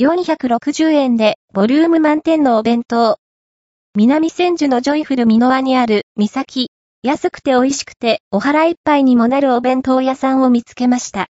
460円でボリューム満点のお弁当。南千住のジョイフル美ノ輪にある三崎。安くて美味しくてお腹いっぱいにもなるお弁当屋さんを見つけました。